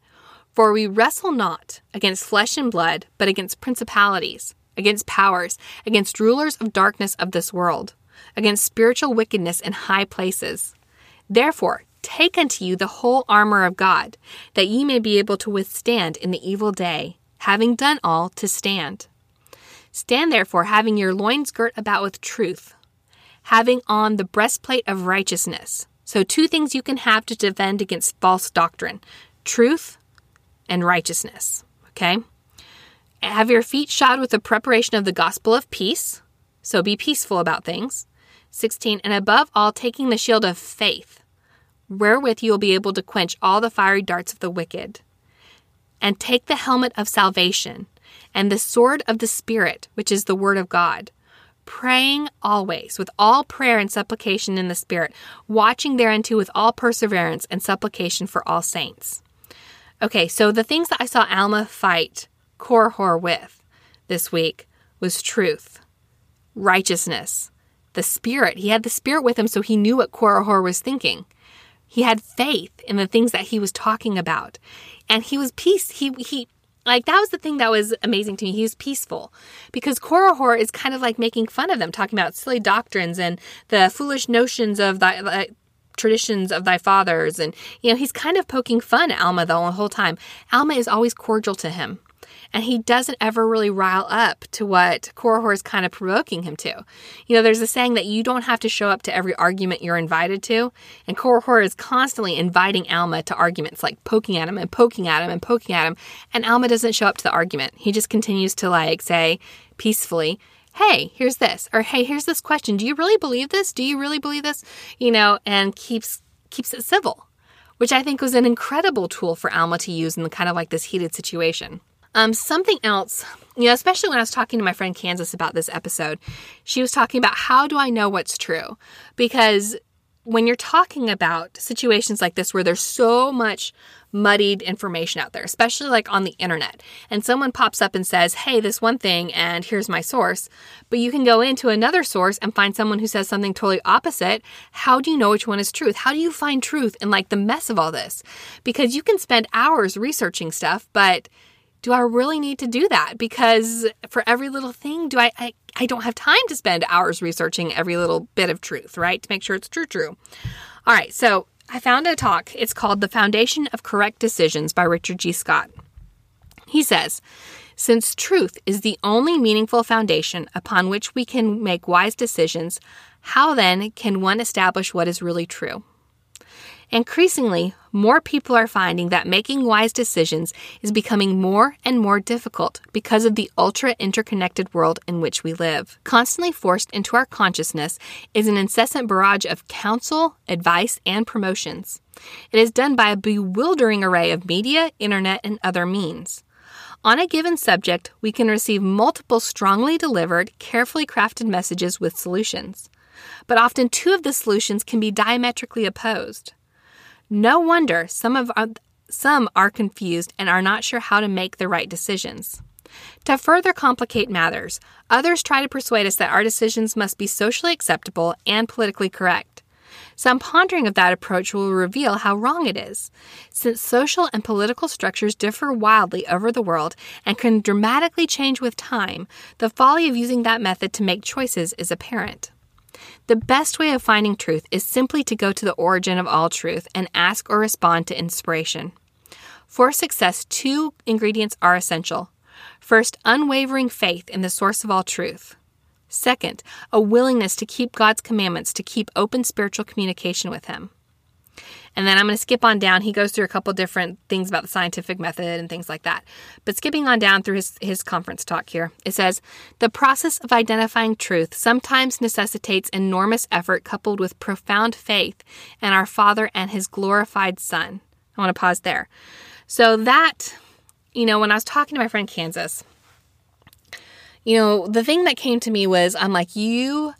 For we wrestle not against flesh and blood, but against principalities, against powers, against rulers of darkness of this world, against spiritual wickedness in high places. Therefore, take unto you the whole armor of God, that ye may be able to withstand in the evil day, having done all to stand. Stand therefore, having your loins girt about with truth, having on the breastplate of righteousness so, two things you can have to defend against false doctrine truth and righteousness. Okay. Have your feet shod with the preparation of the gospel of peace. So be peaceful about things. 16. And above all, taking the shield of faith, wherewith you will be able to quench all the fiery darts of the wicked. And take the helmet of salvation and the sword of the Spirit, which is the word of God praying always with all prayer and supplication in the Spirit, watching thereunto with all perseverance and supplication for all saints. Okay, so the things that I saw Alma fight Korihor with this week was truth, righteousness, the Spirit. He had the Spirit with him, so he knew what Korihor was thinking. He had faith in the things that he was talking about. And he was peace. He he like that was the thing that was amazing to me. He was peaceful because Korihor is kind of like making fun of them, talking about silly doctrines and the foolish notions of the uh, traditions of thy fathers, and you know he's kind of poking fun at Alma the whole time. Alma is always cordial to him and he doesn't ever really rile up to what Korihor is kind of provoking him to. You know, there's a saying that you don't have to show up to every argument you're invited to, and Korihor is constantly inviting Alma to arguments, like poking at him and poking at him and poking at him, and Alma doesn't show up to the argument. He just continues to like say peacefully, hey, here's this, or hey, here's this question. Do you really believe this? Do you really believe this? You know, and keeps keeps it civil, which I think was an incredible tool for Alma to use in the kind of like this heated situation. Um, something else, you know, especially when I was talking to my friend Kansas about this episode, she was talking about how do I know what's true? Because when you're talking about situations like this where there's so much muddied information out there, especially like on the internet, and someone pops up and says, Hey, this one thing, and here's my source, but you can go into another source and find someone who says something totally opposite. How do you know which one is truth? How do you find truth in like the mess of all this? Because you can spend hours researching stuff, but do I really need to do that? Because for every little thing, do I, I, I don't have time to spend hours researching every little bit of truth, right? To make sure it's true, true. All right, so I found a talk. It's called The Foundation of Correct Decisions by Richard G. Scott. He says, since truth is the only meaningful foundation upon which we can make wise decisions, how then can one establish what is really true? Increasingly, more people are finding that making wise decisions is becoming more and more difficult because of the ultra interconnected world in which we live. Constantly forced into our consciousness is an incessant barrage of counsel, advice, and promotions. It is done by a bewildering array of media, internet, and other means. On a given subject, we can receive multiple strongly delivered, carefully crafted messages with solutions. But often two of the solutions can be diametrically opposed. No wonder some of our, some are confused and are not sure how to make the right decisions. To further complicate matters, others try to persuade us that our decisions must be socially acceptable and politically correct. Some pondering of that approach will reveal how wrong it is. Since social and political structures differ wildly over the world and can dramatically change with time, the folly of using that method to make choices is apparent. The best way of finding truth is simply to go to the origin of all truth and ask or respond to inspiration. For success, two ingredients are essential. First, unwavering faith in the source of all truth. Second, a willingness to keep God's commandments, to keep open spiritual communication with Him. And then I'm going to skip on down. He goes through a couple different things about the scientific method and things like that. But skipping on down through his, his conference talk here, it says the process of identifying truth sometimes necessitates enormous effort coupled with profound faith in our Father and his glorified Son. I want to pause there. So that, you know, when I was talking to my friend Kansas, you know, the thing that came to me was I'm like, you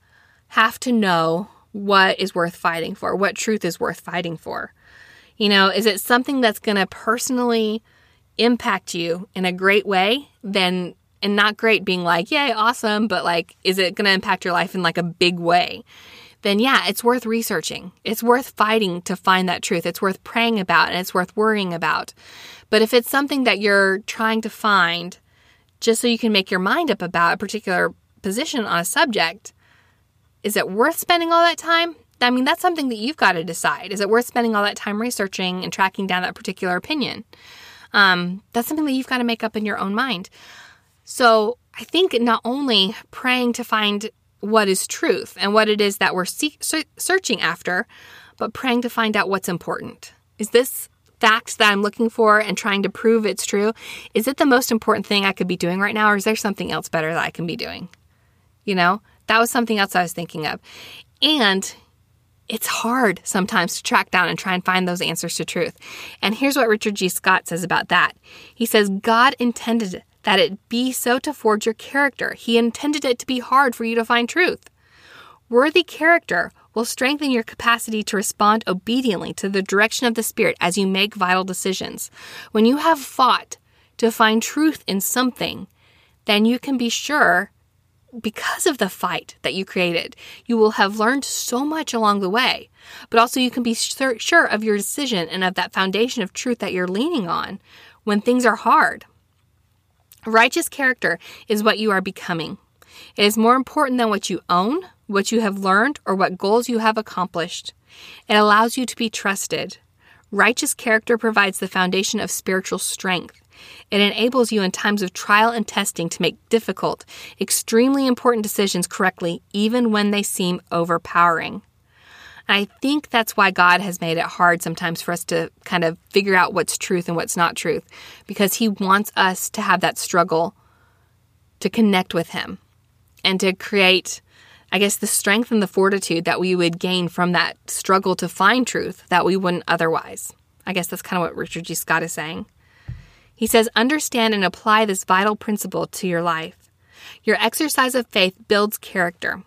have to know what is worth fighting for, what truth is worth fighting for. You know, is it something that's going to personally impact you in a great way? Then, and not great being like, yay, awesome, but like, is it going to impact your life in like a big way? Then, yeah, it's worth researching. It's worth fighting to find that truth. It's worth praying about and it's worth worrying about. But if it's something that you're trying to find just so you can make your mind up about a particular position on a subject, is it worth spending all that time? I mean, that's something that you've got to decide. Is it worth spending all that time researching and tracking down that particular opinion? Um, that's something that you've got to make up in your own mind. So I think not only praying to find what is truth and what it is that we're see- searching after, but praying to find out what's important. Is this fact that I'm looking for and trying to prove it's true, is it the most important thing I could be doing right now, or is there something else better that I can be doing? You know, that was something else I was thinking of. And it's hard sometimes to track down and try and find those answers to truth. And here's what Richard G. Scott says about that. He says, God intended that it be so to forge your character. He intended it to be hard for you to find truth. Worthy character will strengthen your capacity to respond obediently to the direction of the Spirit as you make vital decisions. When you have fought to find truth in something, then you can be sure because of the fight that you created, you will have learned so much along the way. But also, you can be sure of your decision and of that foundation of truth that you're leaning on when things are hard. Righteous character is what you are becoming. It is more important than what you own, what you have learned, or what goals you have accomplished. It allows you to be trusted. Righteous character provides the foundation of spiritual strength. It enables you in times of trial and testing to make difficult, extremely important decisions correctly, even when they seem overpowering. I think that's why God has made it hard sometimes for us to kind of figure out what's truth and what's not truth, because He wants us to have that struggle to connect with Him and to create, I guess, the strength and the fortitude that we would gain from that struggle to find truth that we wouldn't otherwise. I guess that's kind of what Richard G. Scott is saying. He says, understand and apply this vital principle to your life. Your exercise of faith builds character.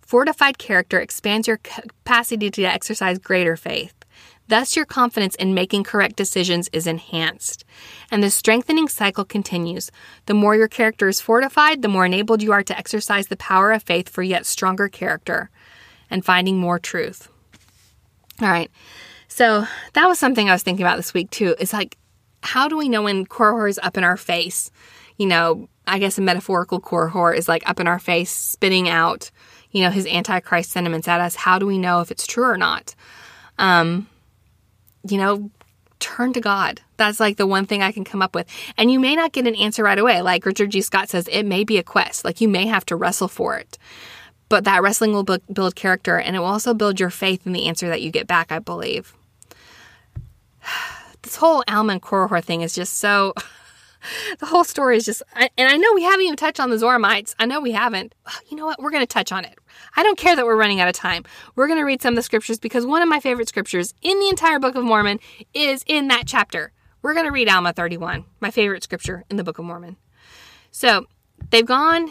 Fortified character expands your capacity to exercise greater faith. Thus, your confidence in making correct decisions is enhanced. And the strengthening cycle continues. The more your character is fortified, the more enabled you are to exercise the power of faith for yet stronger character and finding more truth. All right. So, that was something I was thinking about this week too. It's like how do we know when Korihor is up in our face? You know, I guess a metaphorical Korihor is like up in our face, spitting out, you know, his antichrist sentiments at us. How do we know if it's true or not? Um, you know, turn to God. That's like the one thing I can come up with. And you may not get an answer right away. Like Richard G. Scott says, it may be a quest. Like you may have to wrestle for it. But that wrestling will build character and it will also build your faith in the answer that you get back, I believe this whole Alma and Korihor thing is just so. the whole story is just, and I know we haven't even touched on the Zoramites. I know we haven't. You know what? We're going to touch on it. I don't care that we're running out of time. We're going to read some of the scriptures because one of my favorite scriptures in the entire Book of Mormon is in that chapter. We're going to read Alma 31, my favorite scripture in the Book of Mormon. So they've gone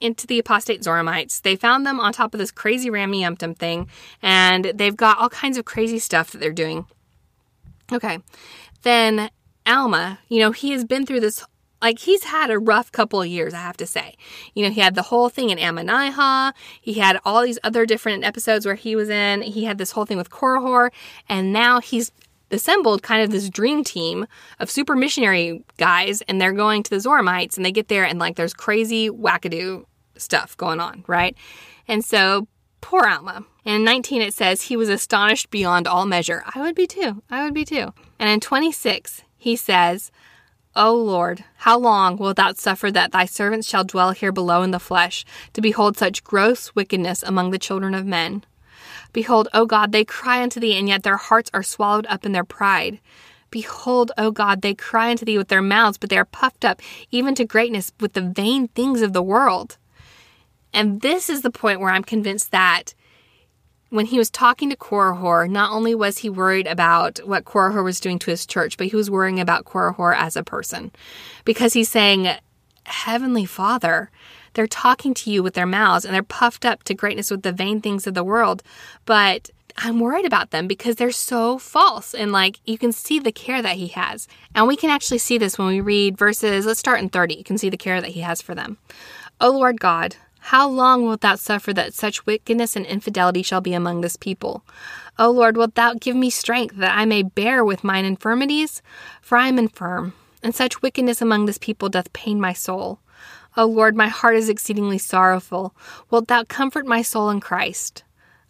into the apostate Zoramites. They found them on top of this crazy Rameumptom thing, and they've got all kinds of crazy stuff that they're doing. Okay. Then Alma, you know, he has been through this like he's had a rough couple of years, I have to say. You know, he had the whole thing in Ammonihah. He had all these other different episodes where he was in. He had this whole thing with Korihor, and now he's assembled kind of this dream team of super missionary guys, and they're going to the Zoramites, and they get there, and like there's crazy wackadoo stuff going on, right? And so poor Alma, and in 19, it says, He was astonished beyond all measure. I would be too. I would be too. And in 26, he says, O Lord, how long wilt thou suffer that thy servants shall dwell here below in the flesh, to behold such gross wickedness among the children of men? Behold, O God, they cry unto thee, and yet their hearts are swallowed up in their pride. Behold, O God, they cry unto thee with their mouths, but they are puffed up even to greatness with the vain things of the world. And this is the point where I'm convinced that when he was talking to Korihor, not only was he worried about what Korihor was doing to his church, but he was worrying about Korihor as a person. Because he's saying, Heavenly Father, they're talking to you with their mouths and they're puffed up to greatness with the vain things of the world. But I'm worried about them because they're so false. And like you can see the care that he has. And we can actually see this when we read verses, let's start in 30. You can see the care that he has for them. O Lord God, how long wilt thou suffer that such wickedness and infidelity shall be among this people? O Lord, wilt thou give me strength that I may bear with mine infirmities? For I am infirm, and such wickedness among this people doth pain my soul. O Lord, my heart is exceedingly sorrowful. Wilt thou comfort my soul in Christ?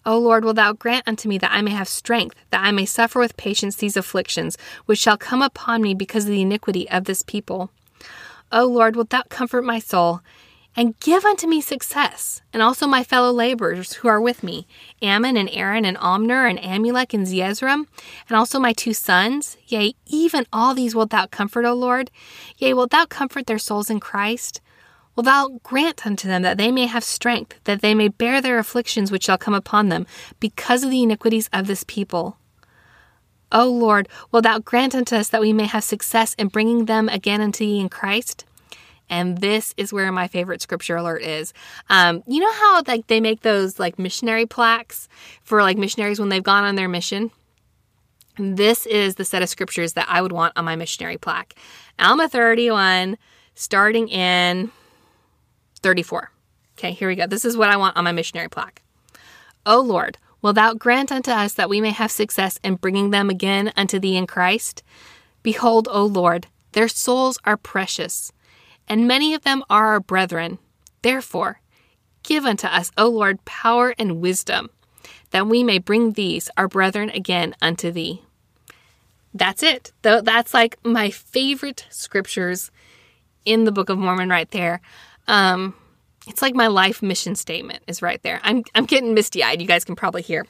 O Lord, wilt thou grant unto me that I may have strength, that I may suffer with patience these afflictions, which shall come upon me because of the iniquity of this people? O Lord, wilt thou comfort my soul, and give unto me success, and also my fellow laborers who are with me, Ammon and Aaron and Omner and Amulek and Zeezrom, and also my two sons. Yea, even all these wilt thou comfort, O Lord. Yea, wilt thou comfort their souls in Christ? Wilt thou grant unto them that they may have strength, that they may bear their afflictions which shall come upon them, because of the iniquities of this people? O Lord, wilt thou grant unto us that we may have success in bringing them again unto thee in Christ? And this is where my favorite scripture alert is. Um, you know how like they make those like missionary plaques for like missionaries when they've gone on their mission? This is the set of scriptures that I would want on my missionary plaque. Alma 31, starting in 34. Okay, here we go. This is what I want on my missionary plaque. O Lord, will thou grant unto us that we may have success in bringing them again unto thee in Christ? Behold, O Lord, their souls are precious and many of them are our brethren. Therefore, give unto us, O Lord, power and wisdom, that we may bring these, our brethren, again unto thee. That's it. Though That's like my favorite scriptures in the Book of Mormon right there. Um, it's like my life mission statement is right there. I'm, I'm getting misty eyed. You guys can probably hear.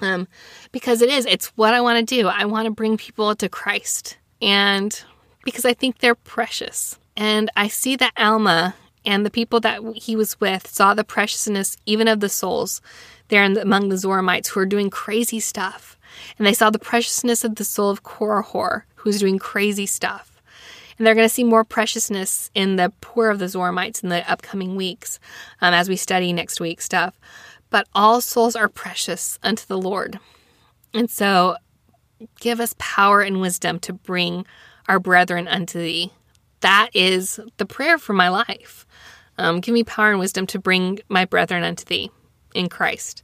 Um, because it is, it's what I want to do. I want to bring people to Christ. And because I think they're precious. And I see that Alma and the people that he was with saw the preciousness even of the souls there among the Zoramites who are doing crazy stuff. And they saw the preciousness of the soul of Korihor, who's doing crazy stuff. And they're going to see more preciousness in the poor of the Zoramites in the upcoming weeks um, as we study next week stuff. But all souls are precious unto the Lord. And so give us power and wisdom to bring our brethren unto thee that is the prayer for my life. Um, give me power and wisdom to bring my brethren unto thee in Christ.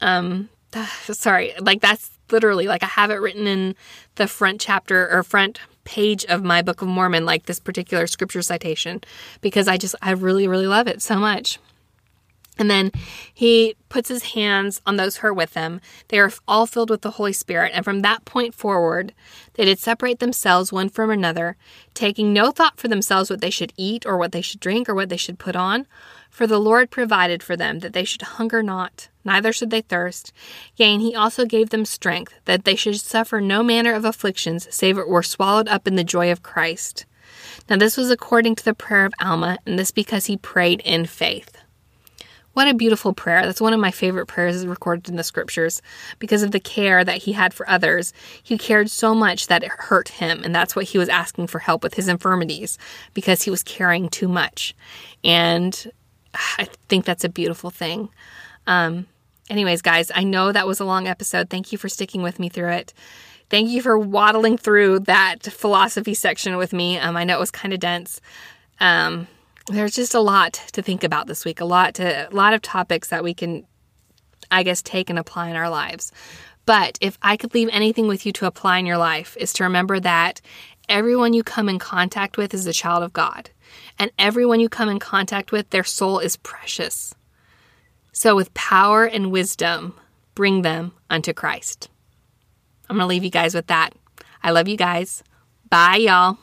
Um, sorry, like that's literally like I have it written in the front chapter or front page of my Book of Mormon, like this particular scripture citation, because I just, I really, really love it so much. And then he puts his hands on those who are with him. They are all filled with the Holy Spirit. And from that point forward, they did separate themselves one from another, taking no thought for themselves what they should eat or what they should drink or what they should put on. For the Lord provided for them that they should hunger not, neither should they thirst. Yea, and he also gave them strength, that they should suffer no manner of afflictions, save it were swallowed up in the joy of Christ. Now, this was according to the prayer of Alma, and this because he prayed in faith. What a beautiful prayer. That's one of my favorite prayers recorded in the scriptures because of the care that he had for others. He cared so much that it hurt him, and that's what he was asking for help with his infirmities because he was caring too much. And I think that's a beautiful thing. Um, anyways, guys, I know that was a long episode. Thank you for sticking with me through it. Thank you for waddling through that philosophy section with me. Um, I know it was kind of dense. Um, there's just a lot to think about this week, a lot to a lot of topics that we can I guess take and apply in our lives. But if I could leave anything with you to apply in your life is to remember that everyone you come in contact with is a child of God. And everyone you come in contact with, their soul is precious. So with power and wisdom, bring them unto Christ. I'm going to leave you guys with that. I love you guys. Bye, y'all.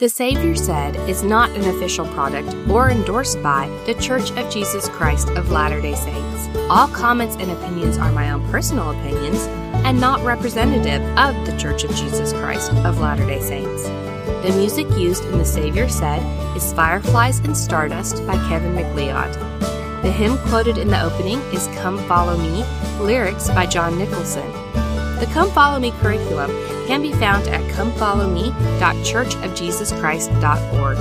The Savior Said is not an official product or endorsed by The Church of Jesus Christ of Latter day Saints. All comments and opinions are my own personal opinions and not representative of The Church of Jesus Christ of Latter day Saints. The music used in The Savior Said is Fireflies and Stardust by Kevin MacLeod. The hymn quoted in the opening is Come Follow Me, lyrics by John Nicholson. The Come Follow Me curriculum can be found at comefollowme.churchofjesuschrist.org.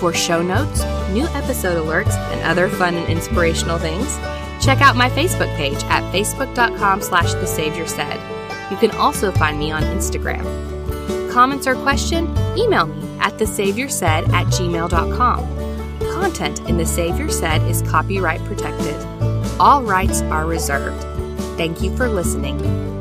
For show notes, new episode alerts, and other fun and inspirational things, check out my Facebook page at facebook.com slash the. You can also find me on Instagram. Comments or question? Email me at thesaviorsaid at gmail.com. Content in The Savior Said is copyright protected. All rights are reserved. Thank you for listening.